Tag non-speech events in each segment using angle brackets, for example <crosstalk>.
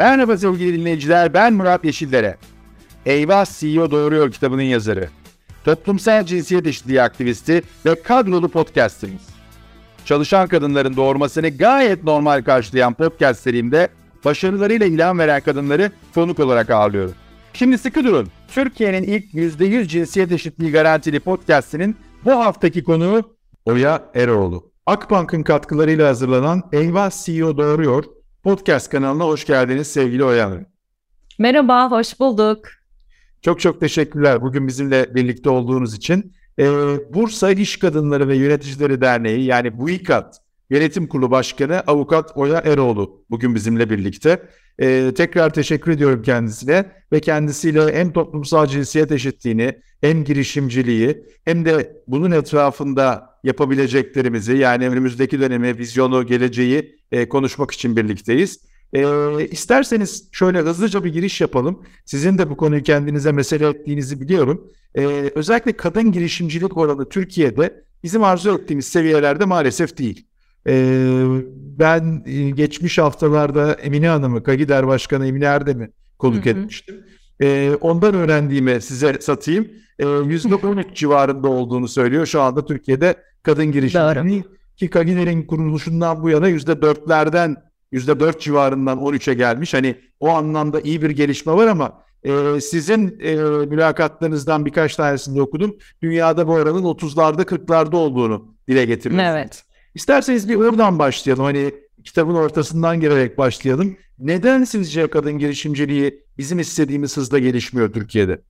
Merhaba sevgili dinleyiciler, ben Murat Yeşillere. Eyvah CEO Doğuruyor kitabının yazarı. Toplumsal cinsiyet eşitliği aktivisti ve kadrolu podcasterimiz. Çalışan kadınların doğurmasını gayet normal karşılayan podcast serimde başarılarıyla ilham veren kadınları konuk olarak ağırlıyorum. Şimdi sıkı durun. Türkiye'nin ilk %100 cinsiyet eşitliği garantili podcastinin bu haftaki konuğu Oya Eroğlu. Akbank'ın katkılarıyla hazırlanan Eyvah CEO Doğuruyor podcast kanalına hoş geldiniz sevgili Oya Hanım. Merhaba, hoş bulduk. Çok çok teşekkürler bugün bizimle birlikte olduğunuz için. Ee, Bursa İş Kadınları ve Yöneticileri Derneği yani BUİKAD Yönetim Kurulu Başkanı Avukat Oya Eroğlu bugün bizimle birlikte. Ee, tekrar teşekkür ediyorum kendisine ve kendisiyle hem toplumsal cinsiyet eşitliğini hem girişimciliği hem de bunun etrafında yapabileceklerimizi yani önümüzdeki dönemi, vizyonu, geleceği e, konuşmak için birlikteyiz. E, isterseniz şöyle hızlıca bir giriş yapalım. Sizin de bu konuyu kendinize mesele ettiğinizi biliyorum. E, özellikle kadın girişimcilik oranı Türkiye'de bizim arzu ettiğimiz seviyelerde maalesef değil. E, ben e, geçmiş haftalarda Emine Hanım'ı, Kagider Başkanı Emine Erdem'i konuk hı hı. etmiştim. E, ondan öğrendiğimi size satayım. E, %13 <laughs> civarında olduğunu söylüyor şu anda Türkiye'de kadın girişimciliği. Ki Kagider'in kuruluşundan bu yana %4'lerden %4 civarından 13'e gelmiş. Hani o anlamda iyi bir gelişme var ama e, sizin e, mülakatlarınızdan birkaç tanesinde okudum. Dünyada bu oranın 30'larda 40'larda olduğunu dile getiriyorsunuz. Evet. İsterseniz bir oradan başlayalım. Hani kitabın ortasından gelerek başlayalım. Neden sizce kadın girişimciliği bizim istediğimiz hızda gelişmiyor Türkiye'de?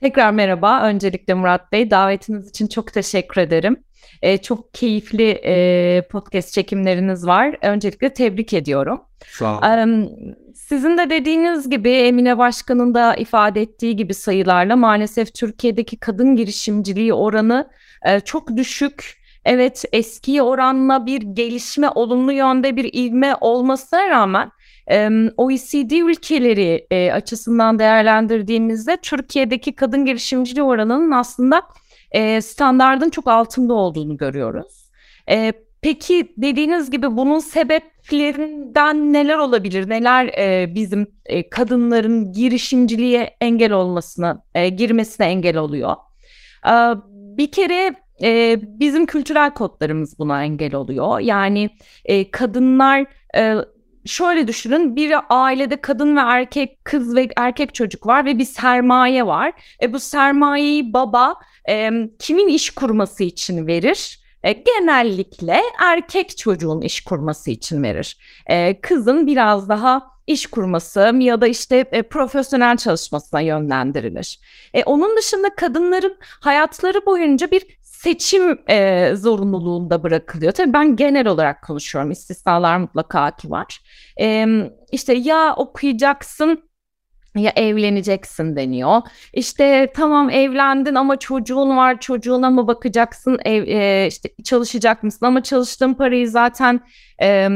Tekrar merhaba. Öncelikle Murat Bey davetiniz için çok teşekkür ederim. Ee, çok keyifli e, podcast çekimleriniz var. Öncelikle tebrik ediyorum. Sağ olun. Sizin de dediğiniz gibi Emine Başkan'ın da ifade ettiği gibi sayılarla maalesef Türkiye'deki kadın girişimciliği oranı e, çok düşük. Evet eskiye oranla bir gelişme olumlu yönde bir ivme olmasına rağmen OECD ülkeleri e, açısından değerlendirdiğimizde Türkiye'deki kadın girişimciliği oranının aslında e, standardın çok altında olduğunu görüyoruz. E, peki dediğiniz gibi bunun sebeplerinden neler olabilir? Neler e, bizim e, kadınların girişimciliğe engel olmasına, e, girmesine engel oluyor? E, bir kere e, bizim kültürel kodlarımız buna engel oluyor. Yani e, kadınlar e, şöyle düşünün bir ailede kadın ve erkek kız ve erkek çocuk var ve bir sermaye var. E, bu sermayeyi baba e, kimin iş kurması için verir? E, genellikle erkek çocuğun iş kurması için verir. E, kızın biraz daha iş kurması ya da işte e, profesyonel çalışmasına yönlendirilir. Onun dışında kadınların hayatları boyunca bir seçim e, zorunluluğunda bırakılıyor. Tabii ben genel olarak konuşuyorum. İstisnalar mutlaka ki var. E, işte ya okuyacaksın ya evleneceksin deniyor. İşte tamam evlendin ama çocuğun var çocuğuna mı bakacaksın ev, e, işte çalışacak mısın ama çalıştığın parayı zaten e,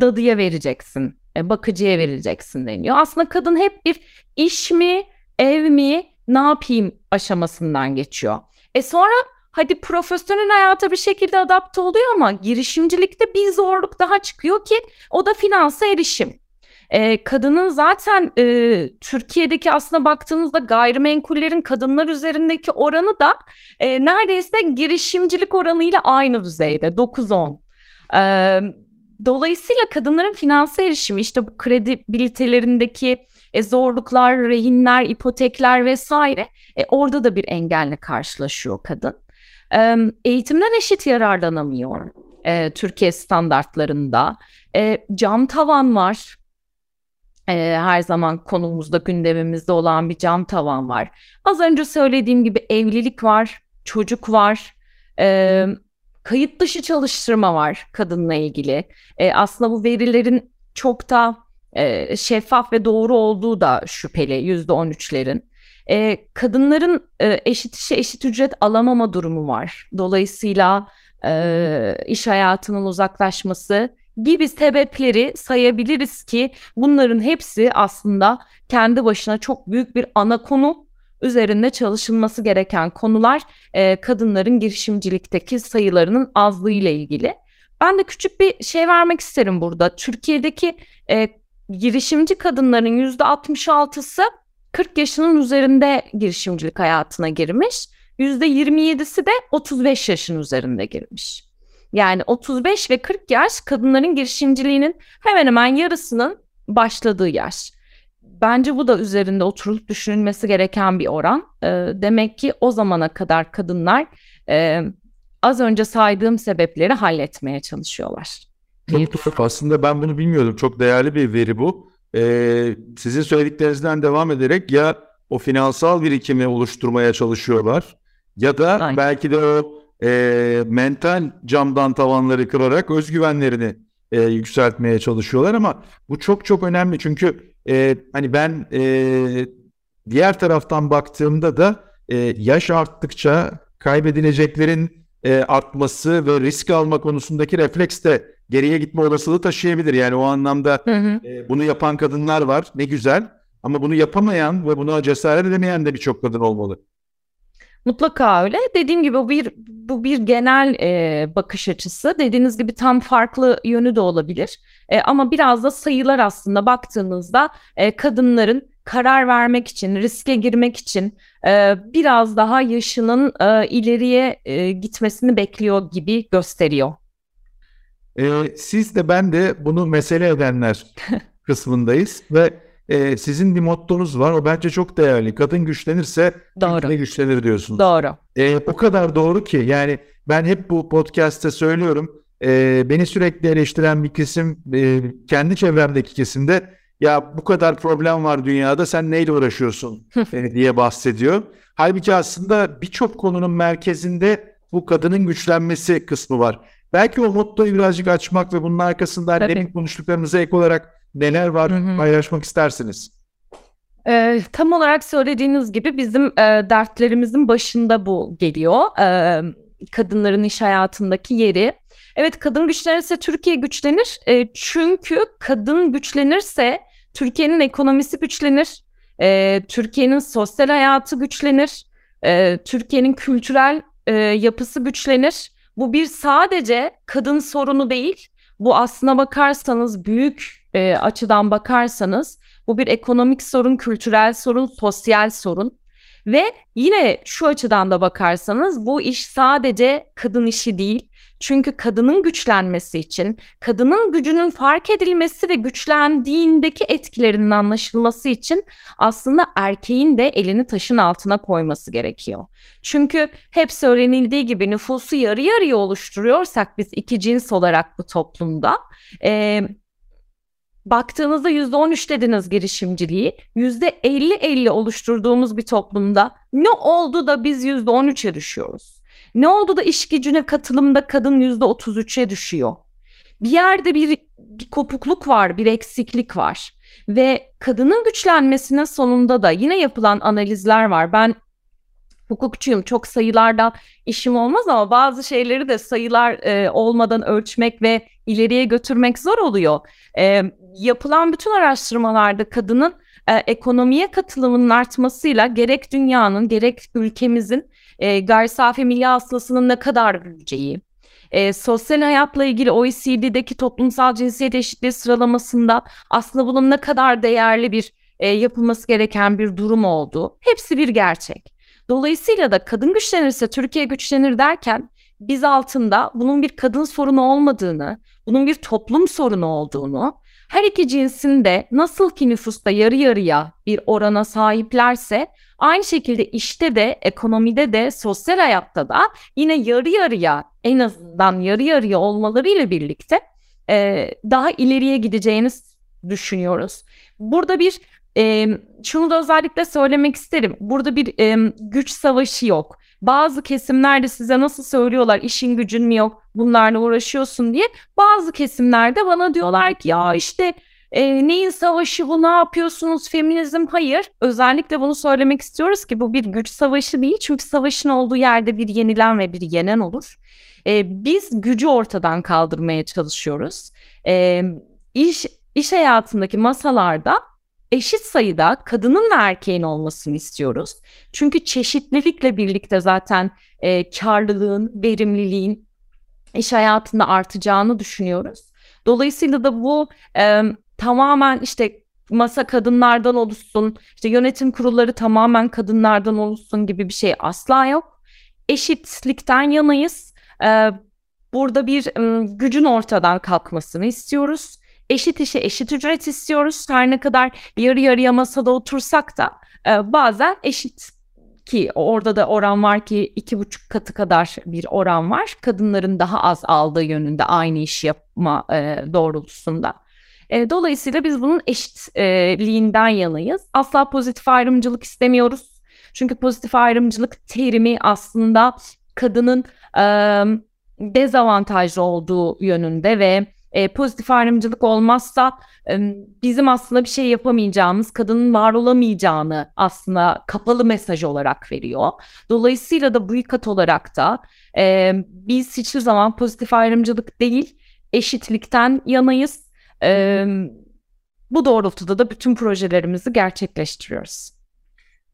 dadıya vereceksin e, bakıcıya verileceksin deniyor. Aslında kadın hep bir iş mi ev mi ne yapayım aşamasından geçiyor. E sonra hadi profesyonel hayata bir şekilde adapte oluyor ama girişimcilikte bir zorluk daha çıkıyor ki o da finansa erişim. Ee, kadının zaten e, Türkiye'deki aslında baktığınızda gayrimenkullerin kadınlar üzerindeki oranı da e, neredeyse girişimcilik oranıyla aynı düzeyde 9-10. Ee, dolayısıyla kadınların finansa erişimi işte bu kredibilitelerindeki e, zorluklar, rehinler, ipotekler vesaire e, orada da bir engelle karşılaşıyor kadın eğitimden eşit yararlanamıyor e, Türkiye standartlarında. E, cam tavan var. E, her zaman konumuzda gündemimizde olan bir cam tavan var. Az önce söylediğim gibi evlilik var, çocuk var. E, kayıt dışı çalıştırma var kadınla ilgili. E, aslında bu verilerin çok da e, şeffaf ve doğru olduğu da şüpheli yüzde on üçlerin e, kadınların e, eşit işe eşit ücret alamama durumu var. Dolayısıyla e, iş hayatının uzaklaşması gibi sebepleri sayabiliriz ki bunların hepsi aslında kendi başına çok büyük bir ana konu üzerinde çalışılması gereken konular e, kadınların girişimcilikteki sayılarının azlığı ile ilgili. Ben de küçük bir şey vermek isterim burada. Türkiye'deki e, girişimci kadınların %66'sı 40 yaşının üzerinde girişimcilik hayatına girmiş. %27'si de 35 yaşın üzerinde girmiş. Yani 35 ve 40 yaş kadınların girişimciliğinin hemen hemen yarısının başladığı yaş. Bence bu da üzerinde oturup düşünülmesi gereken bir oran. E, demek ki o zamana kadar kadınlar e, az önce saydığım sebepleri halletmeye çalışıyorlar. Aslında ben bunu bilmiyordum. Çok değerli bir veri bu. Ee, sizin söylediklerinizden devam ederek ya o finansal birikimi oluşturmaya çalışıyorlar ya da Aynen. belki de o e, mental camdan tavanları kırarak özgüvenlerini e, yükseltmeye çalışıyorlar ama bu çok çok önemli çünkü e, hani ben e, diğer taraftan baktığımda da e, yaş arttıkça kaybedileceklerin e, artması ve risk alma konusundaki refleks de geriye gitme olasılığı taşıyabilir. Yani o anlamda hı hı. E, bunu yapan kadınlar var ne güzel ama bunu yapamayan ve buna cesaret edemeyen de birçok kadın olmalı. Mutlaka öyle. Dediğim gibi bu bir bu bir genel e, bakış açısı. Dediğiniz gibi tam farklı yönü de olabilir. E, ama biraz da sayılar aslında baktığınızda e, kadınların karar vermek için, riske girmek için e, biraz daha yaşının e, ileriye e, gitmesini bekliyor gibi gösteriyor. E, siz de ben de bunu mesele edenler <laughs> kısmındayız ve e, sizin bir mottonuz var. O bence çok değerli. Kadın güçlenirse doğru. güçlenir diyorsunuz. Doğru. E, o kadar doğru ki yani ben hep bu podcast'te söylüyorum. E, beni sürekli eleştiren bir kesim e, kendi çevremdeki kesimde ya bu kadar problem var dünyada sen neyle uğraşıyorsun <laughs> e, diye bahsediyor. Halbuki aslında birçok konunun merkezinde bu kadının güçlenmesi kısmı var. Belki o mottoyu birazcık açmak ve bunun arkasında ne konuştuklarımıza ek olarak neler var hı hı. paylaşmak istersiniz? Ee, tam olarak söylediğiniz gibi bizim e, dertlerimizin başında bu geliyor. E, kadınların iş hayatındaki yeri. Evet kadın güçlenirse Türkiye güçlenir. E, çünkü kadın güçlenirse Türkiye'nin ekonomisi güçlenir. E, Türkiye'nin sosyal hayatı güçlenir. E, Türkiye'nin kültürel e, yapısı güçlenir. Bu bir sadece kadın sorunu değil. Bu aslına bakarsanız büyük e, açıdan bakarsanız bu bir ekonomik sorun, kültürel sorun, sosyal sorun. Ve yine şu açıdan da bakarsanız bu iş sadece kadın işi değil. Çünkü kadının güçlenmesi için, kadının gücünün fark edilmesi ve güçlendiğindeki etkilerinin anlaşılması için aslında erkeğin de elini taşın altına koyması gerekiyor. Çünkü hep söylenildiği gibi nüfusu yarı yarıya oluşturuyorsak biz iki cins olarak bu toplumda, e, baktığınızda %13 dediniz girişimciliği. %50-50 oluşturduğumuz bir toplumda ne oldu da biz %13'e düşüyoruz? Ne oldu da iş gücüne katılımda kadın %33'e düşüyor? Bir yerde bir, bir kopukluk var, bir eksiklik var. Ve kadının güçlenmesinin sonunda da yine yapılan analizler var. Ben hukukçuyum. Çok sayılardan işim olmaz ama bazı şeyleri de sayılar e, olmadan ölçmek ve ileriye götürmek zor oluyor. E, yapılan bütün araştırmalarda kadının e, ekonomiye katılımının artmasıyla gerek dünyanın gerek ülkemizin e, gayri safi milli hasılasının ne kadar büyüyeceği, e, sosyal hayatla ilgili OECD'deki toplumsal cinsiyet eşitliği sıralamasında aslında bunun ne kadar değerli bir e, yapılması gereken bir durum olduğu hepsi bir gerçek. Dolayısıyla da kadın güçlenirse Türkiye güçlenir derken biz altında bunun bir kadın sorunu olmadığını, bunun bir toplum sorunu olduğunu, her iki cinsin de nasıl ki nüfusta yarı yarıya bir orana sahiplerse aynı şekilde işte de ekonomide de sosyal hayatta da yine yarı yarıya en azından yarı yarıya olmalarıyla birlikte e, daha ileriye gideceğini düşünüyoruz. Burada bir e, şunu da özellikle söylemek isterim. Burada bir e, güç savaşı yok. Bazı kesimlerde size nasıl söylüyorlar işin gücün mü yok bunlarla uğraşıyorsun diye. Bazı kesimlerde bana diyorlar ki ya işte e, neyin savaşı bu ne yapıyorsunuz feminizm hayır. Özellikle bunu söylemek istiyoruz ki bu bir güç savaşı değil. Çünkü savaşın olduğu yerde bir yenilen ve bir yenen olur. E, biz gücü ortadan kaldırmaya çalışıyoruz. E, iş, iş hayatındaki masalarda eşit sayıda kadının ve erkeğin olmasını istiyoruz. Çünkü çeşitlilikle birlikte zaten e, karlılığın, verimliliğin iş hayatında artacağını düşünüyoruz. Dolayısıyla da bu e, tamamen işte masa kadınlardan oluşsun, işte yönetim kurulları tamamen kadınlardan oluşsun gibi bir şey asla yok. Eşitlikten yanayız. Ee, burada bir gücün ortadan kalkmasını istiyoruz. Eşit işe eşit ücret istiyoruz. Her ne kadar yarı yarıya masada otursak da e, bazen eşit ki orada da oran var ki iki buçuk katı kadar bir oran var. Kadınların daha az aldığı yönünde aynı iş yapma e, doğrultusunda. E, dolayısıyla biz bunun eşitliğinden yanayız. Asla pozitif ayrımcılık istemiyoruz. Çünkü pozitif ayrımcılık terimi aslında kadının e, dezavantajlı olduğu yönünde ve e, pozitif ayrımcılık olmazsa e, bizim aslında bir şey yapamayacağımız, kadının var olamayacağını aslında kapalı mesaj olarak veriyor. Dolayısıyla da bu yıkat olarak da e, biz hiçbir zaman pozitif ayrımcılık değil, eşitlikten yanayız. E, bu doğrultuda da bütün projelerimizi gerçekleştiriyoruz.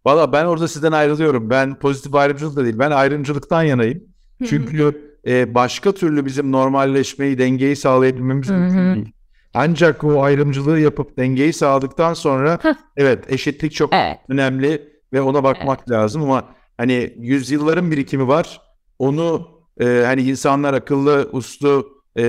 Valla ben orada sizden ayrılıyorum. Ben pozitif ayrımcılık da değil, ben ayrımcılıktan yanayım. Çünkü e, başka türlü bizim normalleşmeyi, dengeyi sağlayabilmemiz mümkün değil. Ancak o ayrımcılığı yapıp dengeyi sağladıktan sonra evet eşitlik çok evet. önemli ve ona bakmak evet. lazım ama hani yüzyılların birikimi var. Onu e, hani insanlar akıllı, uslu, e,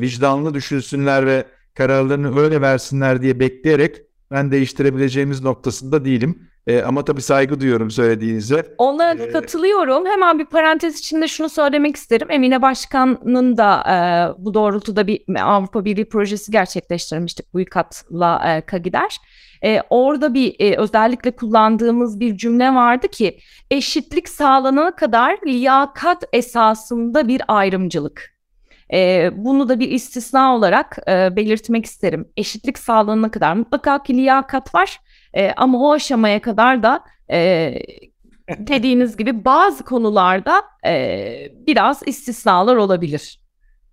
vicdanlı düşünsünler ve kararlarını öyle versinler diye bekleyerek ben değiştirebileceğimiz noktasında değilim. E, ama tabii saygı duyuyorum söylediğinize. Onlara ee, katılıyorum. Hemen bir parantez içinde şunu söylemek isterim. Emine Başkan'ın da e, bu doğrultuda bir Avrupa Birliği projesi gerçekleştirmiştik. Buykat'la e, Kagider. E, orada bir e, özellikle kullandığımız bir cümle vardı ki eşitlik sağlanana kadar liyakat esasında bir ayrımcılık. E, bunu da bir istisna olarak e, belirtmek isterim. Eşitlik sağlanana kadar mutlaka ki liyakat var e, ama o aşamaya kadar da e, <laughs> dediğiniz gibi bazı konularda e, biraz istisnalar olabilir.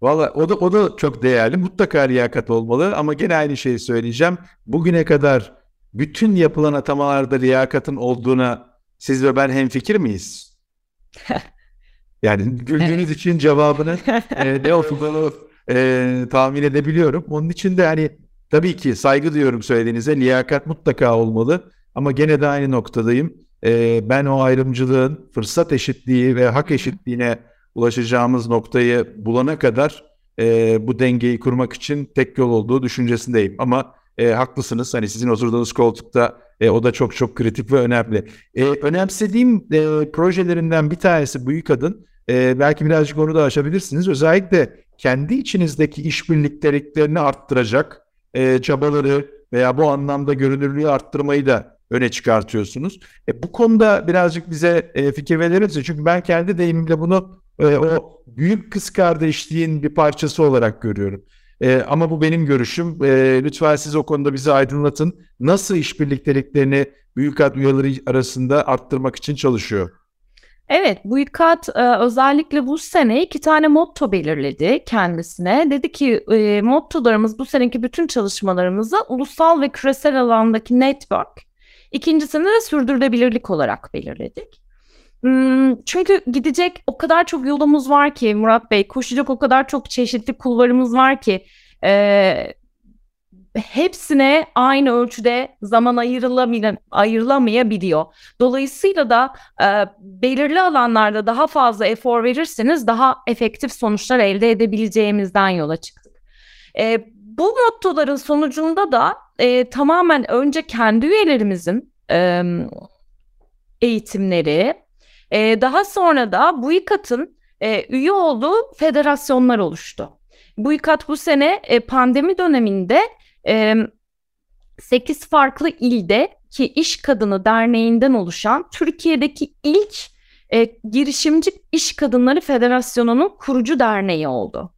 Valla o da, o da çok değerli. Mutlaka liyakat olmalı ama gene aynı şeyi söyleyeceğim. Bugüne kadar bütün yapılan atamalarda liyakatın olduğuna siz ve ben hemfikir miyiz? <laughs> yani güldüğünüz için cevabını <laughs> e, ne olduğunu e, tahmin edebiliyorum. Onun için de hani Tabii ki saygı duyuyorum söylediğinize. Liyakat mutlaka olmalı. Ama gene de aynı noktadayım. Ee, ben o ayrımcılığın fırsat eşitliği ve hak eşitliğine ulaşacağımız noktayı bulana kadar e, bu dengeyi kurmak için tek yol olduğu düşüncesindeyim. Ama e, haklısınız. Hani sizin oturduğunuz koltukta e, o da çok çok kritik ve önemli. E, önemsediğim e, projelerinden bir tanesi Büyük Kadın. E, belki birazcık onu da aşabilirsiniz. Özellikle kendi içinizdeki işbirlikteliklerini arttıracak, e, çabaları veya bu anlamda görünürlüğü arttırmayı da öne çıkartıyorsunuz. E, bu konuda birazcık bize e, fikir verir misiniz? Çünkü ben kendi deyimimle bunu e, o büyük kız kardeşliğin bir parçası olarak görüyorum. E, ama bu benim görüşüm. E, lütfen siz o konuda bizi aydınlatın. Nasıl işbirlikteliklerini büyük ad üyeleri arasında arttırmak için çalışıyor? Evet, bu İKAT e, özellikle bu sene iki tane motto belirledi kendisine. Dedi ki e, mottolarımız bu seneki bütün çalışmalarımızı ulusal ve küresel alandaki network, ikincisini de sürdürülebilirlik olarak belirledik. Hmm, çünkü gidecek o kadar çok yolumuz var ki Murat Bey, koşacak o kadar çok çeşitli kulvarımız var ki e, hepsine aynı ölçüde zaman ayrılamayabiliyor. Dolayısıyla da e, belirli alanlarda daha fazla efor verirseniz daha efektif sonuçlar elde edebileceğimizden yola çıktık. E, bu mottoların sonucunda da e, tamamen önce kendi üyelerimizin e, eğitimleri, e, daha sonra da bu İKAT'ın e, üye olduğu federasyonlar oluştu. Bu İKAT bu sene e, pandemi döneminde 8 farklı ilde ki İş Kadını Derneği'nden oluşan Türkiye'deki ilk e, girişimci İş Kadınları Federasyonu'nun kurucu derneği oldu.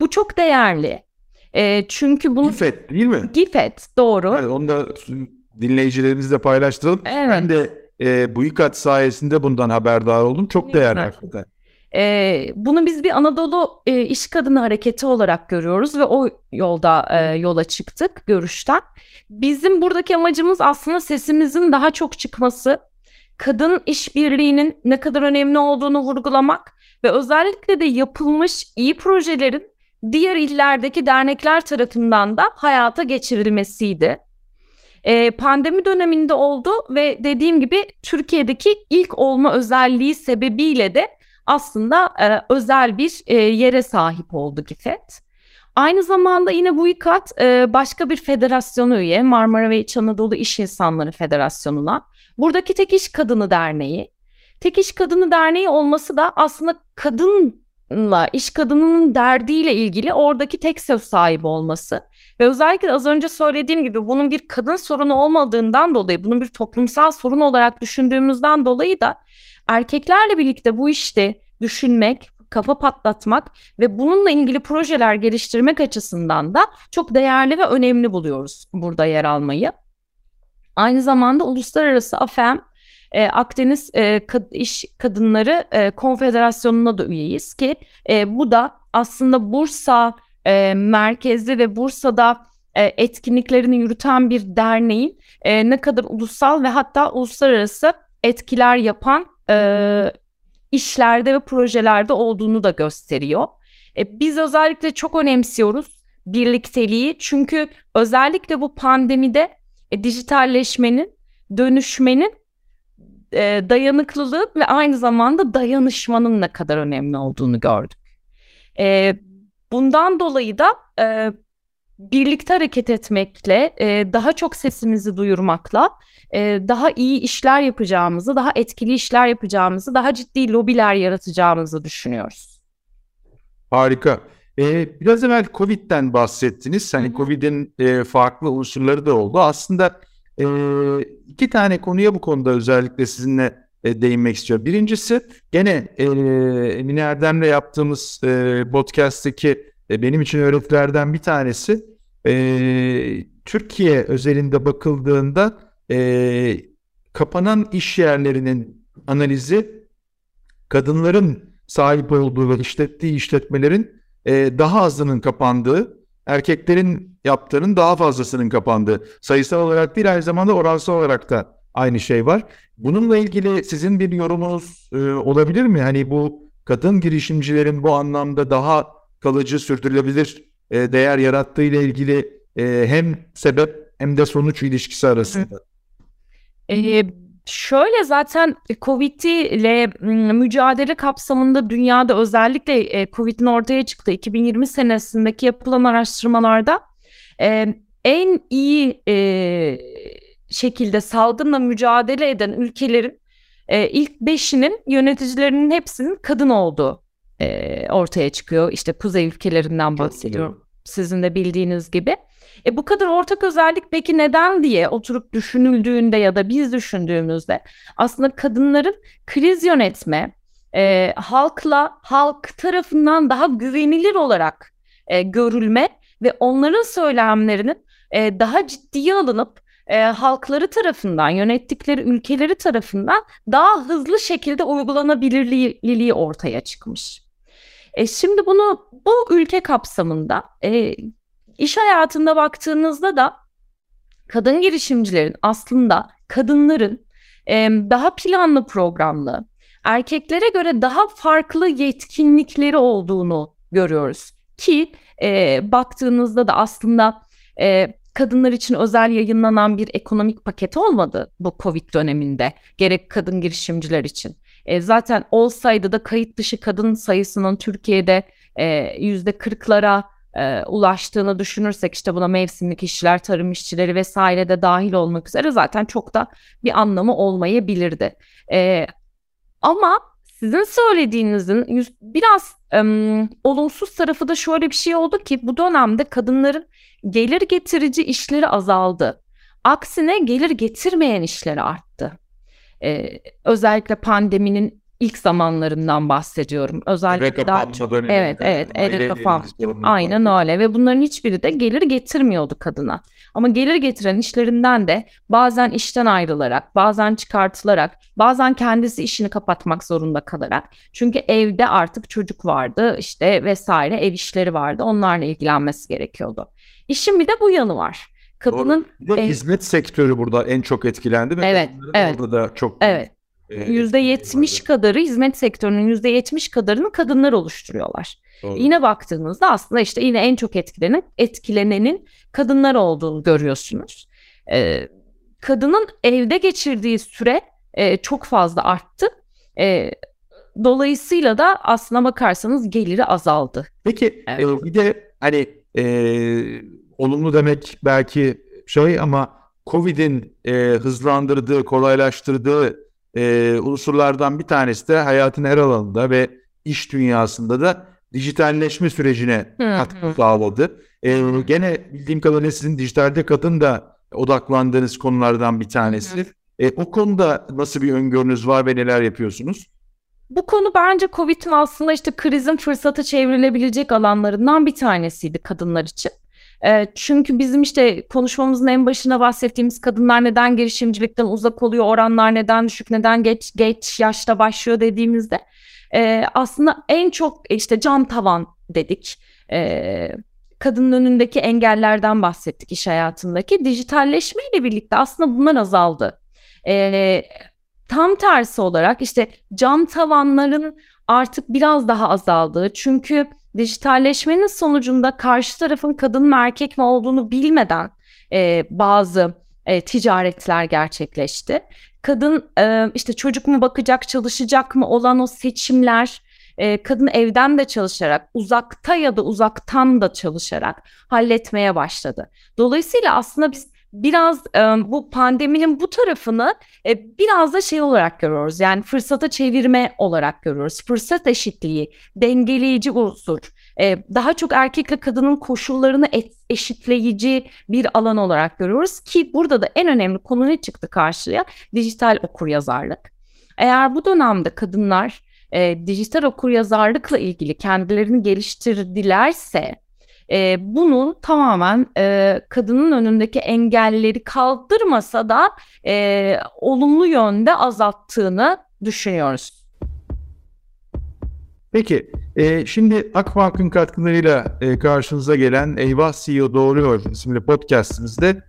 Bu çok değerli. E, çünkü bunu... GİFET değil mi? GİFET doğru. Evet, onu da dinleyicilerimizle paylaştıralım. Evet. Ben de e, bu İKAT sayesinde bundan haberdar oldum. Çok değerli hakikaten. E, bunu biz bir Anadolu e, iş kadını hareketi olarak görüyoruz ve o yolda e, yola çıktık görüşten. Bizim buradaki amacımız aslında sesimizin daha çok çıkması, kadın işbirliğinin ne kadar önemli olduğunu vurgulamak ve özellikle de yapılmış iyi projelerin diğer illerdeki dernekler tarafından da hayata geçirilmesiydi. E, pandemi döneminde oldu ve dediğim gibi Türkiye'deki ilk olma özelliği sebebiyle de aslında e, özel bir e, yere sahip oldu GİFET. Aynı zamanda yine bu İKAT e, başka bir federasyonu üye Marmara ve İç Anadolu İş İnsanları Federasyonu'na. Buradaki Tek İş Kadını Derneği. Tek İş Kadını Derneği olması da aslında kadınla, iş kadınının derdiyle ilgili oradaki tek söz sahibi olması. Ve özellikle az önce söylediğim gibi bunun bir kadın sorunu olmadığından dolayı, bunun bir toplumsal sorun olarak düşündüğümüzden dolayı da erkeklerle birlikte bu işte düşünmek, kafa patlatmak ve bununla ilgili projeler geliştirmek açısından da çok değerli ve önemli buluyoruz burada yer almayı. Aynı zamanda uluslararası AFEM e, Akdeniz e, Kad İş Kadınları e, Konfederasyonu'na da üyeyiz ki e, bu da aslında Bursa e, merkezli ve Bursa'da e, etkinliklerini yürüten bir derneğin e, ne kadar ulusal ve hatta uluslararası etkiler yapan e, işlerde ve projelerde olduğunu da gösteriyor. E, biz özellikle çok önemsiyoruz birlikteliği çünkü özellikle bu pandemide e, dijitalleşmenin, dönüşmenin e, dayanıklılığı ve aynı zamanda dayanışmanın ne kadar önemli olduğunu gördük. E, bundan dolayı da e, birlikte hareket etmekle, e, daha çok sesimizi duyurmakla e, daha iyi işler yapacağımızı, daha etkili işler yapacağımızı, daha ciddi lobiler yaratacağımızı düşünüyoruz. Harika. Ee, biraz evvel Covid'den bahsettiniz. Hani Covid'in e, farklı unsurları da oldu. Aslında e, iki tane konuya bu konuda özellikle sizinle e, değinmek istiyorum. Birincisi gene e, Emine Erdem'le yaptığımız e, podcast'teki e, benim için öğretilerden bir tanesi e, Türkiye özelinde bakıldığında e, kapanan iş yerlerinin analizi kadınların sahip olduğu ve işlettiği işletmelerin e, daha azının kapandığı, erkeklerin yaptığının daha fazlasının kapandığı sayısal olarak değil aynı zamanda oransal olarak da aynı şey var. Bununla ilgili sizin bir yorumunuz e, olabilir mi? Hani bu kadın girişimcilerin bu anlamda daha kalıcı, sürdürülebilir e, değer yarattığı ile ilgili e, hem sebep hem de sonuç ilişkisi arasında. Ee, şöyle zaten Covid ile mücadele kapsamında dünyada özellikle Covid'in ortaya çıktığı 2020 senesindeki yapılan araştırmalarda en iyi şekilde salgınla mücadele eden ülkelerin ilk beşinin yöneticilerinin hepsinin kadın olduğu ortaya çıkıyor. İşte kuzey ülkelerinden bahsediyorum. Sizin de bildiğiniz gibi. E bu kadar ortak özellik peki neden diye oturup düşünüldüğünde ya da biz düşündüğümüzde aslında kadınların kriz yönetme, e, halkla halk tarafından daha güvenilir olarak e, görülme ve onların söylemlerinin e, daha ciddiye alınıp e, halkları tarafından, yönettikleri ülkeleri tarafından daha hızlı şekilde uygulanabilirliği ortaya çıkmış. E, şimdi bunu bu ülke kapsamında e, iş hayatında baktığınızda da kadın girişimcilerin aslında kadınların e, daha planlı programlı, erkeklere göre daha farklı yetkinlikleri olduğunu görüyoruz. Ki e, baktığınızda da aslında e, kadınlar için özel yayınlanan bir ekonomik paket olmadı bu Covid döneminde. Gerek kadın girişimciler için. E, zaten olsaydı da kayıt dışı kadın sayısının Türkiye'de yüzde kırklara e, ulaştığını düşünürsek işte buna mevsimlik işçiler, tarım işçileri vesaire de dahil olmak üzere zaten çok da bir anlamı olmayabilirdi. E, ama sizin söylediğinizin biraz e, olumsuz tarafı da şöyle bir şey oldu ki bu dönemde kadınların gelir getirici işleri azaldı. Aksine gelir getirmeyen işleri arttı. Ee, özellikle pandeminin ilk zamanlarından bahsediyorum. Özellikle eve daha çok evet evet eve kapan. Aynen öyle ve bunların hiçbiri de gelir getirmiyordu kadına. Ama gelir getiren işlerinden de bazen işten ayrılarak, bazen çıkartılarak, bazen kendisi işini kapatmak zorunda kalarak. Çünkü evde artık çocuk vardı, işte vesaire ev işleri vardı. Onlarla ilgilenmesi gerekiyordu. İşin bir de bu yanı var. Kadının Doğru. Bir de ev... hizmet sektörü burada en çok etkilendi ve evet, evet. orada da çok Evet. %70 kadarı hizmet sektörünün %70 kadarını kadınlar oluşturuyorlar. Doğru. Yine baktığınızda aslında işte yine en çok etkilenen etkilenenin kadınlar olduğunu görüyorsunuz. Ee, kadının evde geçirdiği süre e, çok fazla arttı. E, dolayısıyla da aslına bakarsanız geliri azaldı. Peki evet. e, bir de hani e, olumlu demek belki şey ama Covid'in e, hızlandırdığı, kolaylaştırdığı e, unsurlardan bir tanesi de hayatın her alanında ve iş dünyasında da dijitalleşme sürecine katkı sağladı. E, gene bildiğim kadarıyla sizin dijitalde kadın da odaklandığınız konulardan bir tanesi. E, o konuda nasıl bir öngörünüz var ve neler yapıyorsunuz? Bu konu bence Covid'in aslında işte krizin fırsata çevrilebilecek alanlarından bir tanesiydi kadınlar için. Çünkü bizim işte konuşmamızın en başına bahsettiğimiz kadınlar neden girişimcilikten uzak oluyor, oranlar neden düşük, neden geç geç yaşta başlıyor dediğimizde aslında en çok işte cam tavan dedik. E, kadının önündeki engellerden bahsettik iş hayatındaki. Dijitalleşmeyle birlikte aslında bunlar azaldı. Tam tersi olarak işte cam tavanların artık biraz daha azaldığı çünkü dijitalleşmenin sonucunda karşı tarafın kadın mı erkek mi olduğunu bilmeden e, bazı e, ticaretler gerçekleşti. Kadın e, işte çocuk mu bakacak, çalışacak mı olan o seçimler, e, kadın evden de çalışarak, uzakta ya da uzaktan da çalışarak halletmeye başladı. Dolayısıyla aslında biz biraz e, bu pandeminin bu tarafını e, biraz da şey olarak görüyoruz. Yani fırsata çevirme olarak görüyoruz. Fırsat eşitliği, dengeleyici unsur. E, daha çok erkekle kadının koşullarını et, eşitleyici bir alan olarak görüyoruz ki burada da en önemli konu ne çıktı karşıya? Dijital okuryazarlık. Eğer bu dönemde kadınlar e, dijital okuryazarlıkla ilgili kendilerini geliştirdilerse e, bunu tamamen e, kadının önündeki engelleri kaldırmasa da e, olumlu yönde azalttığını düşünüyoruz. Peki, e, şimdi Akbank'ın katkılarıyla e, karşınıza gelen Eyvah CEO Doğruyor isimli podcastimizde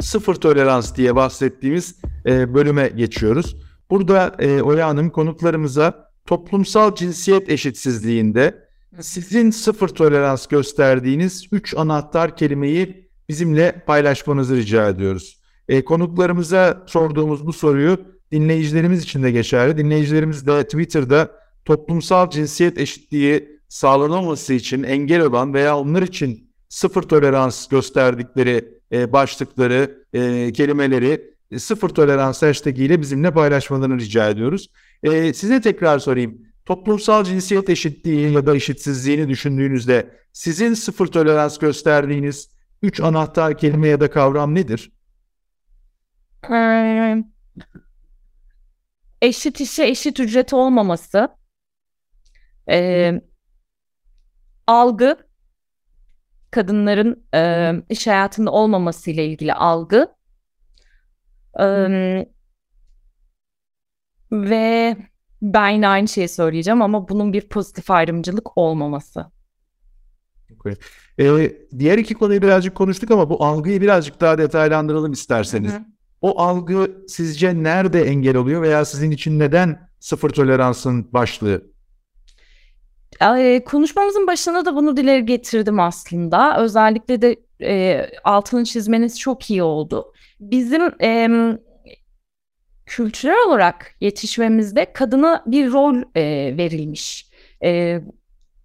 sıfır tolerans diye bahsettiğimiz e, bölüme geçiyoruz. Burada e, Oya Hanım konuklarımıza toplumsal cinsiyet eşitsizliğinde sizin sıfır tolerans gösterdiğiniz üç anahtar kelimeyi bizimle paylaşmanızı rica ediyoruz. E, konuklarımıza sorduğumuz bu soruyu dinleyicilerimiz için de geçerli. Dinleyicilerimiz de Twitter'da toplumsal cinsiyet eşitliği sağlanamaması için engel olan veya onlar için sıfır tolerans gösterdikleri e, başlıkları, e, kelimeleri e, sıfır tolerans hashtag ile bizimle paylaşmalarını rica ediyoruz. E, size tekrar sorayım toplumsal cinsiyet eşitliği ya da eşitsizliğini düşündüğünüzde sizin sıfır tolerans gösterdiğiniz üç anahtar kelime ya da kavram nedir? Eşit işe eşit ücret olmaması, e, algı, kadınların e, iş hayatında olmaması ile ilgili algı e, ve ben yine aynı şeyi söyleyeceğim ama bunun bir pozitif ayrımcılık olmaması. Okay. Ee, diğer iki konuyu birazcık konuştuk ama bu algıyı birazcık daha detaylandıralım isterseniz. Hı-hı. O algı sizce nerede engel oluyor veya sizin için neden sıfır toleransın başlığı? Ee, konuşmamızın başında da bunu dile getirdim aslında. Özellikle de e, altını çizmeniz çok iyi oldu. Bizim e, kültürel olarak yetişmemizde kadına bir rol e, verilmiş. E,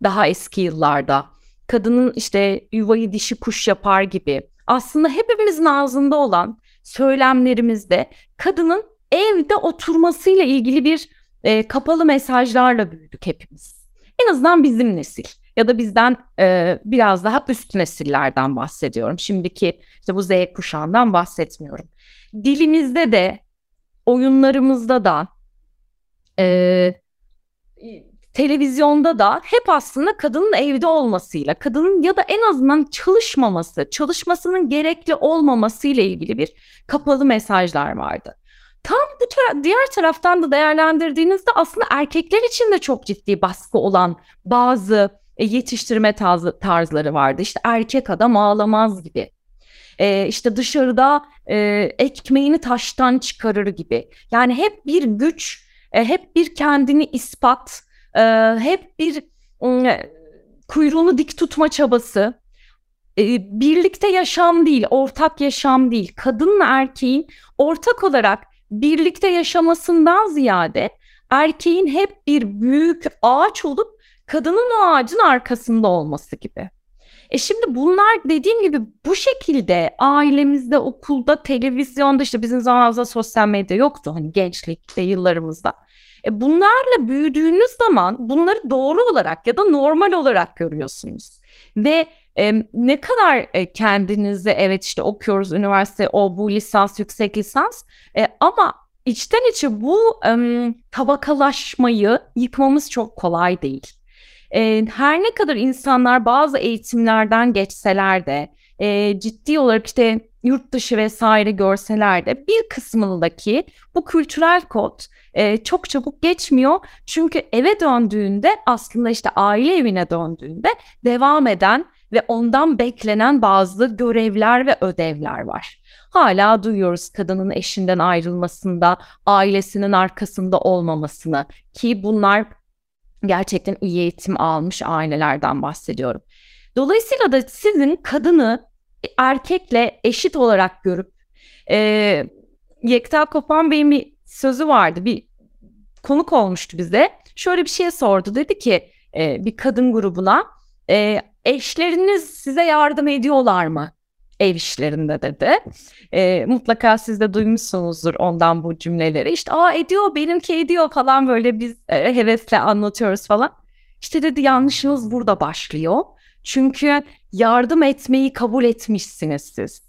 daha eski yıllarda kadının işte yuvayı dişi kuş yapar gibi aslında hepimizin ağzında olan söylemlerimizde kadının evde oturmasıyla ilgili bir e, kapalı mesajlarla büyüdük hepimiz. En azından bizim nesil ya da bizden e, biraz daha üst nesillerden bahsediyorum. Şimdiki işte bu Z kuşağından bahsetmiyorum. Dilimizde de oyunlarımızda da e, televizyonda da hep aslında kadının evde olmasıyla, kadının ya da en azından çalışmaması, çalışmasının gerekli olmaması ile ilgili bir kapalı mesajlar vardı. Tam bu diğer taraftan da değerlendirdiğinizde aslında erkekler için de çok ciddi baskı olan bazı e, yetiştirme tarzı, tarzları vardı. İşte erkek adam ağlamaz gibi. e, işte dışarıda e, ekmeğini taştan çıkarır gibi. Yani hep bir güç, e, hep bir kendini ispat, e, hep bir e, kuyruğunu dik tutma çabası. E, birlikte yaşam değil, ortak yaşam değil. Kadınla erkeğin ortak olarak birlikte yaşamasından ziyade erkeğin hep bir büyük ağaç olup kadının o ağacın arkasında olması gibi. E şimdi bunlar dediğim gibi bu şekilde ailemizde, okulda, televizyonda işte bizim zamanımızda sosyal medya yoktu hani gençlikte yıllarımızda. E bunlarla büyüdüğünüz zaman bunları doğru olarak ya da normal olarak görüyorsunuz. Ve e, ne kadar e, kendinizi evet işte okuyoruz üniversite o bu lisans yüksek lisans e, ama içten içe bu e, tabakalaşmayı yıkmamız çok kolay değil. E, her ne kadar insanlar bazı eğitimlerden geçseler de e, ciddi olarak işte yurt dışı vesaire görseler de bir kısmındaki bu kültürel kod e, çok çabuk geçmiyor. Çünkü eve döndüğünde aslında işte aile evine döndüğünde devam eden ve ondan beklenen bazı görevler ve ödevler var. Hala duyuyoruz kadının eşinden ayrılmasında, ailesinin arkasında olmamasını ki bunlar gerçekten iyi eğitim almış ailelerden bahsediyorum. Dolayısıyla da sizin kadını erkekle eşit olarak görüp e, Yekta Kopan Bey'in bir sözü vardı. Bir konuk olmuştu bize. Şöyle bir şey sordu. Dedi ki e, bir kadın grubuna e, eşleriniz size yardım ediyorlar mı? Ev işlerinde dedi. E, mutlaka siz de duymuşsunuzdur ondan bu cümleleri. İşte aa ediyor benimki ediyor falan böyle biz e, hevesle anlatıyoruz falan. İşte dedi yanlışınız burada başlıyor. Çünkü yardım etmeyi kabul etmişsiniz siz.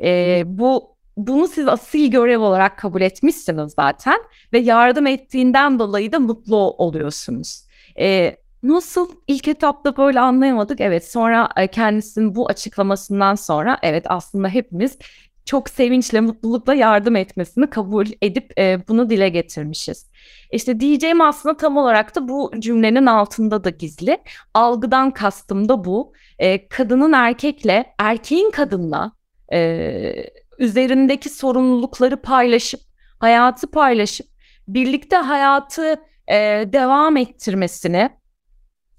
E, bu bunu siz asil görev olarak kabul etmişsiniz zaten ve yardım ettiğinden dolayı da mutlu oluyorsunuz. E, Nasıl ilk etapta böyle anlayamadık. Evet sonra e, kendisinin bu açıklamasından sonra evet aslında hepimiz çok sevinçle, mutlulukla yardım etmesini kabul edip e, bunu dile getirmişiz. İşte diyeceğim aslında tam olarak da bu cümlenin altında da gizli. Algıdan kastım da bu. E, kadının erkekle, erkeğin kadınla e, üzerindeki sorumlulukları paylaşıp, hayatı paylaşıp, birlikte hayatı e, devam ettirmesini,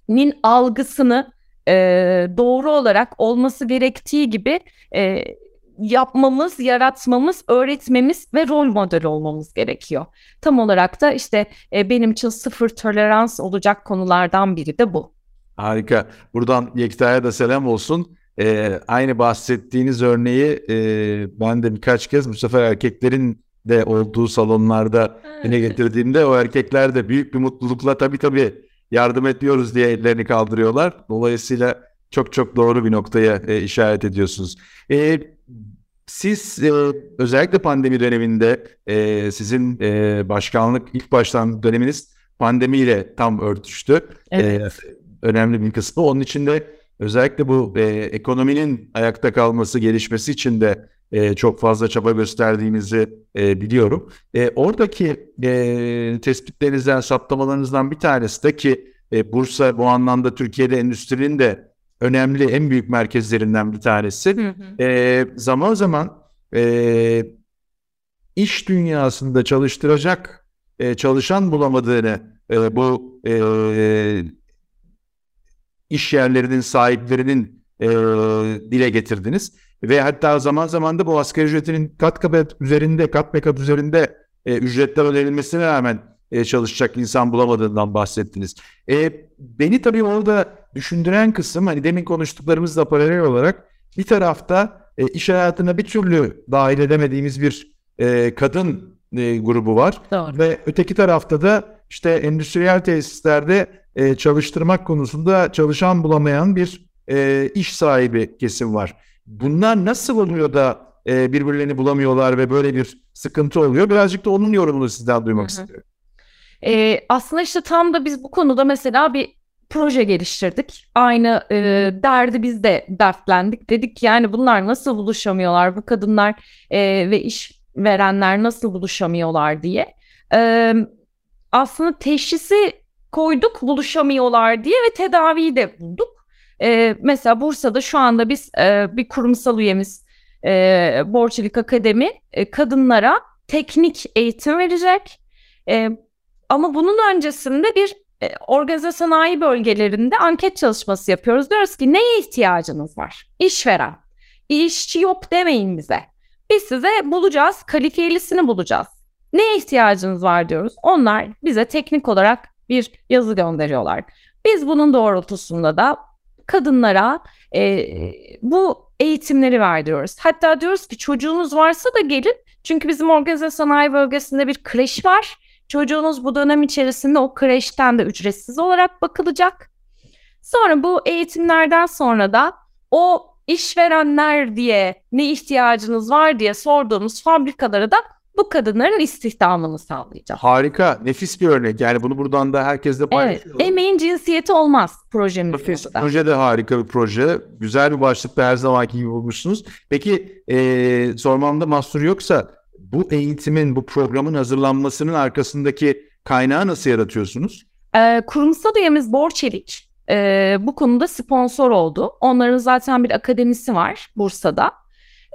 nin algısını e, doğru olarak olması gerektiği gibi e, yapmamız, yaratmamız, öğretmemiz ve rol model olmamız gerekiyor. Tam olarak da işte e, benim için sıfır tolerans olacak konulardan biri de bu. Harika. Buradan Yekta'ya da selam olsun. Ee, aynı bahsettiğiniz örneği e, ben de birkaç kez bu sefer erkeklerin de olduğu salonlarda yine getirdiğimde o erkekler de büyük bir mutlulukla tabii tabii yardım ediyoruz diye ellerini kaldırıyorlar. Dolayısıyla çok çok doğru bir noktaya e, işaret ediyorsunuz. E, siz e, özellikle pandemi döneminde e, sizin e, başkanlık ilk baştan döneminiz pandemiyle tam örtüştü. E, evet. E, önemli bir kısmı. Onun için de özellikle bu e, ekonominin ayakta kalması, gelişmesi için de e, çok fazla çaba gösterdiğimizi e, biliyorum. E, oradaki e, tespitlerinizden, saptamalarınızdan bir tanesi de ki e, Bursa bu anlamda Türkiye'de endüstrinin de önemli en büyük merkezlerinden bir tanesi. Hı hı. E, zaman zaman e, iş dünyasında çalıştıracak e, çalışan bulamadığını e, bu e, iş yerlerinin sahiplerinin e, dile getirdiniz. Ve hatta zaman zaman da bu asgari ücretinin kat kat üzerinde, kat be kat üzerinde e, ücretler ödenilmesine rağmen e, çalışacak insan bulamadığından bahsettiniz. E, beni tabii orada düşündüren kısım hani demin konuştuklarımızla paralel olarak bir tarafta e, iş hayatına bir türlü dahil edemediğimiz bir e, kadın e, grubu var. Doğru. Ve öteki tarafta da işte endüstriyel tesislerde e, çalıştırmak konusunda çalışan bulamayan bir e, iş sahibi kesim var. Bunlar nasıl oluyor da e, birbirlerini bulamıyorlar ve böyle bir sıkıntı oluyor? Birazcık da onun yorumunu sizden duymak Hı-hı. istiyorum. E, aslında işte tam da biz bu konuda mesela bir proje geliştirdik. Aynı e, derdi biz de dertlendik. Dedik yani bunlar nasıl buluşamıyorlar? Bu kadınlar e, ve iş verenler nasıl buluşamıyorlar diye. E, aslında teşhisi koyduk buluşamıyorlar diye ve tedaviyi de bulduk. E, mesela Bursa'da şu anda biz e, bir kurumsal üyemiz e, Borçelik Akademi e, kadınlara teknik eğitim verecek. E, ama bunun öncesinde bir e, organize sanayi bölgelerinde anket çalışması yapıyoruz. Diyoruz ki neye ihtiyacınız var? İşveren. İşçi yok demeyin bize. Biz size bulacağız, kalifiyelisini bulacağız. Neye ihtiyacınız var diyoruz. Onlar bize teknik olarak bir yazı gönderiyorlar. Biz bunun doğrultusunda da kadınlara e, bu eğitimleri verdiriyoruz. Hatta diyoruz ki çocuğunuz varsa da gelin. Çünkü bizim organize sanayi bölgesinde bir kreş var. Çocuğunuz bu dönem içerisinde o kreşten de ücretsiz olarak bakılacak. Sonra bu eğitimlerden sonra da o işverenler diye ne ihtiyacınız var diye sorduğumuz fabrikalara da bu kadınların istihdamını sağlayacağız. Harika, nefis bir örnek. Yani bunu buradan da herkesle paylaşıyoruz. Evet, emeğin cinsiyeti olmaz projemizde. Nefis, proje de harika bir proje. Güzel bir başlıkta her zamanki gibi bulmuşsunuz. Peki e, sormamda mahsur yoksa bu eğitimin, bu programın hazırlanmasının arkasındaki kaynağı nasıl yaratıyorsunuz? E, kurumsal üyemiz Borçelik e, bu konuda sponsor oldu. Onların zaten bir akademisi var Bursa'da.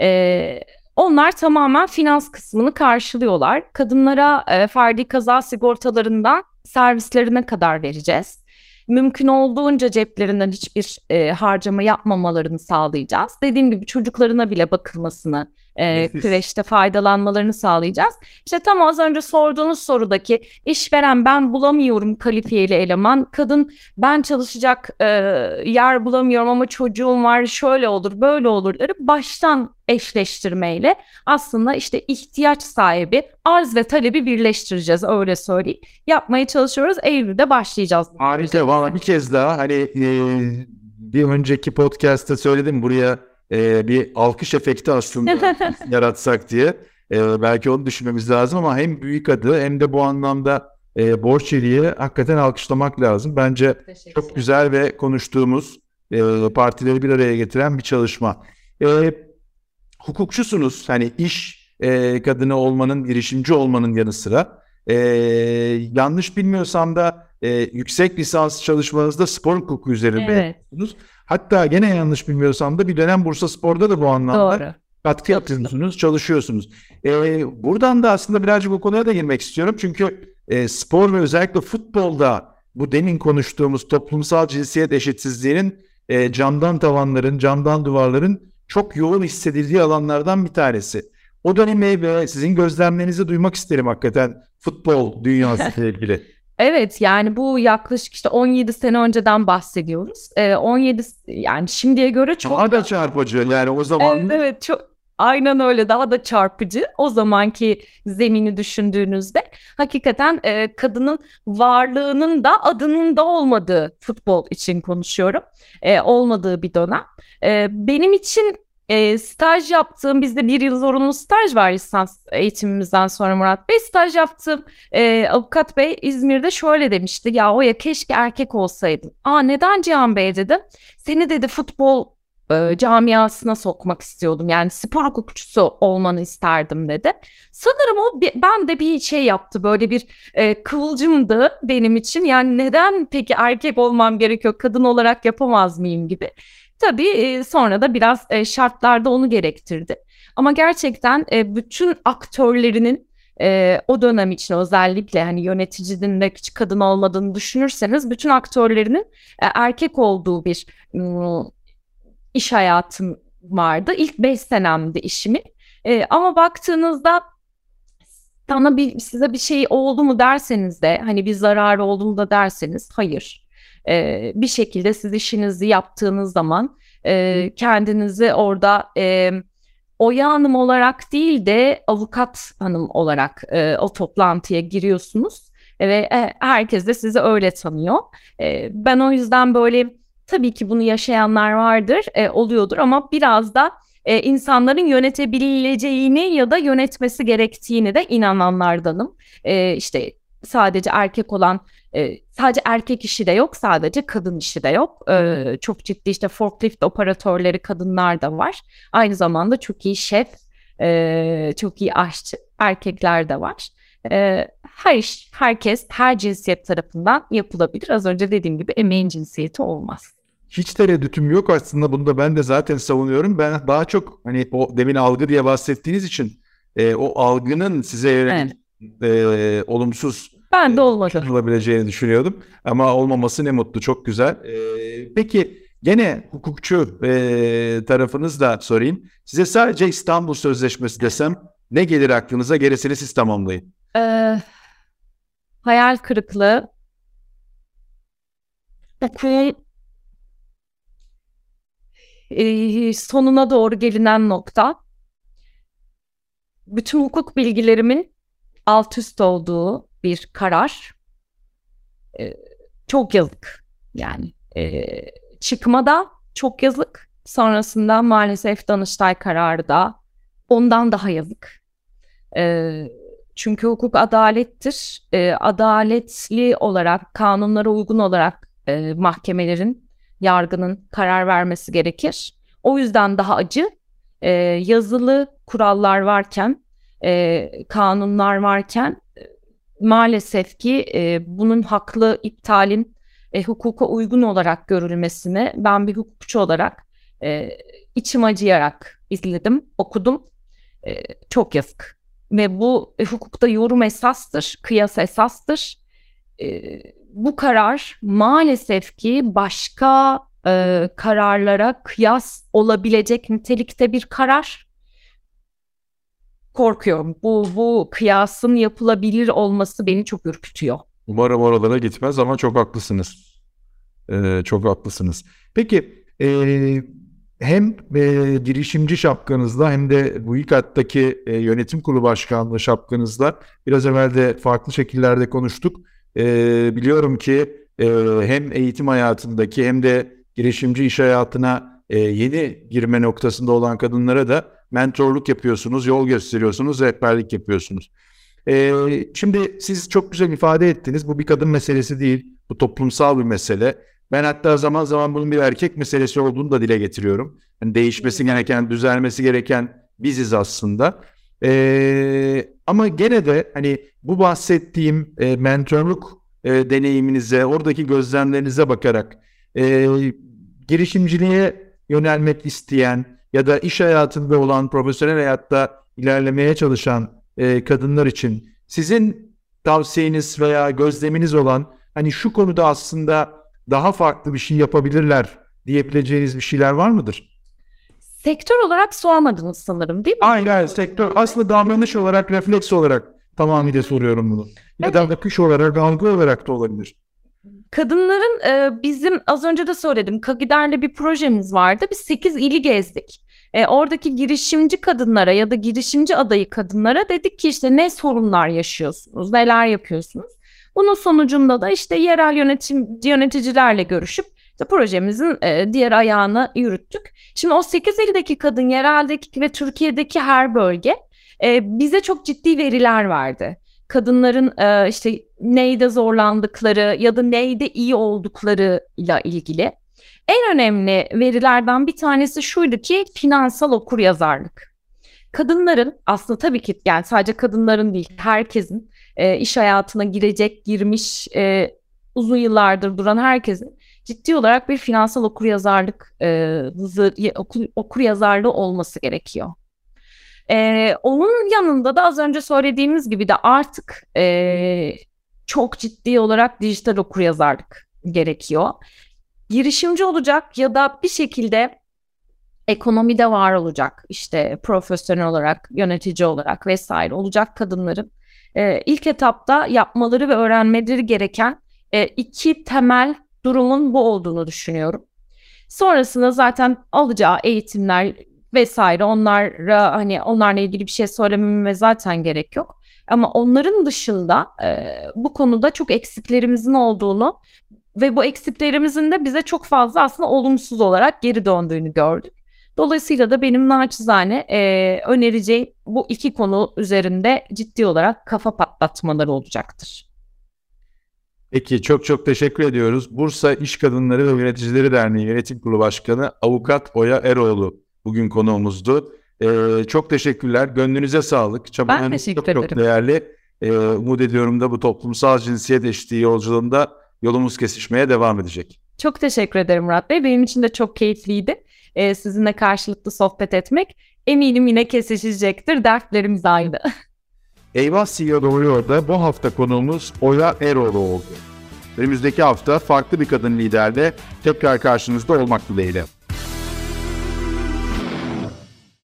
E, onlar tamamen finans kısmını karşılıyorlar. Kadınlara e, ferdi kaza sigortalarından servislerine kadar vereceğiz. Mümkün olduğunca ceplerinden hiçbir e, harcama yapmamalarını sağlayacağız. Dediğim gibi çocuklarına bile bakılmasını e, kreşte faydalanmalarını sağlayacağız. İşte tam az önce sorduğunuz sorudaki işveren ben bulamıyorum kalifiyeli eleman, kadın ben çalışacak e, yer bulamıyorum ama çocuğum var şöyle olur böyle olurları baştan eşleştirmeyle aslında işte ihtiyaç sahibi arz ve talebi birleştireceğiz öyle söyleyeyim. Yapmaya çalışıyoruz. Eylül'de başlayacağız. Harika. Valla bir kez daha hani e, bir önceki podcast'ta söyledim buraya e, bir alkış efekti aslında <laughs> yaratsak diye. E, belki onu düşünmemiz lazım ama hem büyük adı hem de bu anlamda e, Borçeli'yi hakikaten alkışlamak lazım. Bence çok güzel ve konuştuğumuz e, partileri bir araya getiren bir çalışma. E, hukukçusunuz. Hani iş e, kadını olmanın, girişimci olmanın yanı sıra. E, yanlış bilmiyorsam da e, yüksek lisans çalışmanızda spor hukuku üzerinde evet. yapıyorsunuz. Hatta gene yanlış bilmiyorsam da bir dönem Bursa Spor'da da bu anlamda Doğru. katkı yapıyorsunuz, çalışıyorsunuz. Ee, buradan da aslında birazcık bu konuya da girmek istiyorum. Çünkü e, spor ve özellikle futbolda bu demin konuştuğumuz toplumsal cinsiyet eşitsizliğinin e, camdan tavanların, camdan duvarların çok yoğun hissedildiği alanlardan bir tanesi. O dönemi ve sizin gözlemlerinizi duymak isterim hakikaten futbol dünyası ile ilgili. <laughs> Evet yani bu yaklaşık işte 17 sene önceden bahsediyoruz. Ee, 17 yani şimdiye göre çok daha da çarpıcı yani o zaman. Evet, evet çok aynen öyle daha da çarpıcı o zamanki zemini düşündüğünüzde hakikaten e, kadının varlığının da adının da olmadığı futbol için konuşuyorum e, olmadığı bir dönem. E, benim için e, staj yaptığım bizde bir yıl zorunlu staj var lisans eğitimimizden sonra Murat Bey. Staj yaptığım e, avukat bey İzmir'de şöyle demişti. Ya o ya keşke erkek olsaydın. Aa neden Cihan Bey dedim. Seni dedi futbol e, camiasına sokmak istiyordum. Yani spor hukukçusu olmanı isterdim dedi. Sanırım o ben de bir şey yaptı. Böyle bir e, kıvılcımdı benim için. Yani neden peki erkek olmam gerekiyor? Kadın olarak yapamaz mıyım gibi. Tabii e, sonra da biraz e, şartlarda onu gerektirdi. Ama gerçekten e, bütün aktörlerinin o dönem için özellikle hani yöneticinin de hiç kadın olmadığını düşünürseniz bütün aktörlerinin erkek olduğu bir iş hayatım vardı. İlk beş senemdi işimi. Ama baktığınızda sana bir size bir şey oldu mu derseniz de hani bir zarar oldu mu da derseniz hayır e, bir şekilde siz işinizi yaptığınız zaman e, kendinizi orada e, Oya Hanım olarak değil de avukat hanım olarak e, o toplantıya giriyorsunuz ve e, herkes de sizi öyle tanıyor. E, ben o yüzden böyle tabii ki bunu yaşayanlar vardır, e, oluyordur ama biraz da e, insanların yönetebileceğini ya da yönetmesi gerektiğini de inananlardanım. E, işte sadece erkek olan e, sadece erkek işi de yok, sadece kadın işi de yok. E, çok ciddi işte forklift operatörleri kadınlar da var. Aynı zamanda çok iyi şef, e, çok iyi aşçı erkekler de var. E, her iş, herkes, her cinsiyet tarafından yapılabilir. Az önce dediğim gibi emeğin cinsiyeti olmaz. hiç tereddütüm yok aslında bunu da ben de zaten savunuyorum. Ben daha çok hani o demin algı diye bahsettiğiniz için e, o algının size yönelik e, olumsuz ben de olmadı. olabileceğini düşünüyordum. Ama olmaması ne mutlu, çok güzel. E, peki gene hukukçu e, tarafınız da sorayım. Size sadece İstanbul Sözleşmesi desem ne gelir aklınıza? Gerisini siz tamamlayın. Ee, hayal kırıklığı, okulun e, sonuna doğru gelinen nokta, bütün hukuk bilgilerimin alt üst olduğu bir karar. E, çok yazık yani. E, çıkmada çok yazık. Sonrasında maalesef Danıştay kararı da ondan daha yazık. E, çünkü hukuk adalettir. E, adaletli olarak, kanunlara uygun olarak e, mahkemelerin, yargının karar vermesi gerekir. O yüzden daha acı. E, yazılı kurallar varken, e, kanunlar varken maalesef ki e, bunun haklı iptalin e, hukuka uygun olarak görülmesini ben bir hukukçu olarak e, içim acıyarak izledim, okudum. E, çok yazık ve bu e, hukukta yorum esastır, kıyas esastır. E, bu karar maalesef ki başka e, kararlara kıyas olabilecek nitelikte bir karar. Korkuyorum. Bu bu kıyasın yapılabilir olması beni çok ürkütüyor. Umarım oralara gitmez ama çok haklısınız. Ee, çok haklısınız. Peki e, hem e, girişimci şapkanızla hem de bu ilk hattaki e, yönetim kurulu başkanlığı şapkanızla biraz evvel de farklı şekillerde konuştuk. E, biliyorum ki e, hem eğitim hayatındaki hem de girişimci iş hayatına e, yeni girme noktasında olan kadınlara da mentorluk yapıyorsunuz, yol gösteriyorsunuz, rehberlik yapıyorsunuz. E, şimdi siz çok güzel ifade ettiniz. Bu bir kadın meselesi değil, bu toplumsal bir mesele. Ben hatta zaman zaman bunun bir erkek meselesi olduğunu da dile getiriyorum. Yani değişmesi gereken, düzelmesi gereken biziz aslında. Ee, ama gene de hani bu bahsettiğim e, mentorluk e, deneyiminize, oradaki gözlemlerinize bakarak e, girişimciliğe yönelmek isteyen ya da iş hayatında olan, profesyonel hayatta ilerlemeye çalışan e, kadınlar için sizin tavsiyeniz veya gözleminiz olan hani şu konuda aslında daha farklı bir şey yapabilirler diyebileceğiniz bir şeyler var mıdır? Sektör olarak sormadınız sanırım değil mi? Aynen sektör. Aslında davranış olarak, refleks olarak tamamıyla soruyorum bunu. Ya evet. da akış olarak, algı olarak da olabilir. Kadınların e, bizim az önce de söyledim Kagider'le bir projemiz vardı. Biz 8 ili gezdik. E, oradaki girişimci kadınlara ya da girişimci adayı kadınlara dedik ki işte ne sorunlar yaşıyorsunuz, neler yapıyorsunuz. Bunun sonucunda da işte yerel yönetim yöneticilerle görüşüp işte projemizin e, diğer ayağını yürüttük. Şimdi o 8 ildeki kadın yereldeki ve Türkiye'deki her bölge e, bize çok ciddi veriler verdi. Kadınların e, işte neyde zorlandıkları ya da neyde iyi olduklarıyla ilgili. En önemli verilerden bir tanesi şuydu ki finansal okuryazarlık. Kadınların aslında tabii ki yani sadece kadınların değil herkesin e, iş hayatına girecek, girmiş, e, uzun yıllardır duran herkesin ciddi olarak bir finansal okuryazarlık e, okur, okuryazarlığı olması gerekiyor. E, onun yanında da az önce söylediğimiz gibi de artık e, çok ciddi olarak dijital okuryazarlık gerekiyor. Girişimci olacak ya da bir şekilde ekonomide var olacak işte profesyonel olarak, yönetici olarak vesaire olacak kadınların e, ilk etapta yapmaları ve öğrenmeleri gereken e, iki temel durumun bu olduğunu düşünüyorum. Sonrasında zaten alacağı eğitimler vesaire onlara hani onlarla ilgili bir şey söylememe zaten gerek yok. Ama onların dışında e, bu konuda çok eksiklerimizin olduğunu ve bu eksiklerimizin de bize çok fazla aslında olumsuz olarak geri döndüğünü gördük. Dolayısıyla da benim naçizane e, önereceğim bu iki konu üzerinde ciddi olarak kafa patlatmaları olacaktır. Peki çok çok teşekkür ediyoruz. Bursa İş Kadınları ve Yöneticileri Derneği Yönetim Kurulu Başkanı Avukat Oya Eroğlu bugün konuğumuzdu. Ee, çok teşekkürler. Gönlünüze sağlık. Çabalarınız çok, ederim. çok değerli. Ee, umut ediyorum da bu toplumsal cinsiyet eşitliği yolculuğunda yolumuz kesişmeye devam edecek. Çok teşekkür ederim Murat Bey. Benim için de çok keyifliydi. Ee, sizinle karşılıklı sohbet etmek. Eminim yine kesişecektir. Dertlerimiz aynı. <laughs> Eyvah CEO Doğruyor'da bu hafta konuğumuz Oya Eroğlu oldu. Önümüzdeki hafta farklı bir kadın liderle tekrar karşınızda olmak dileğiyle.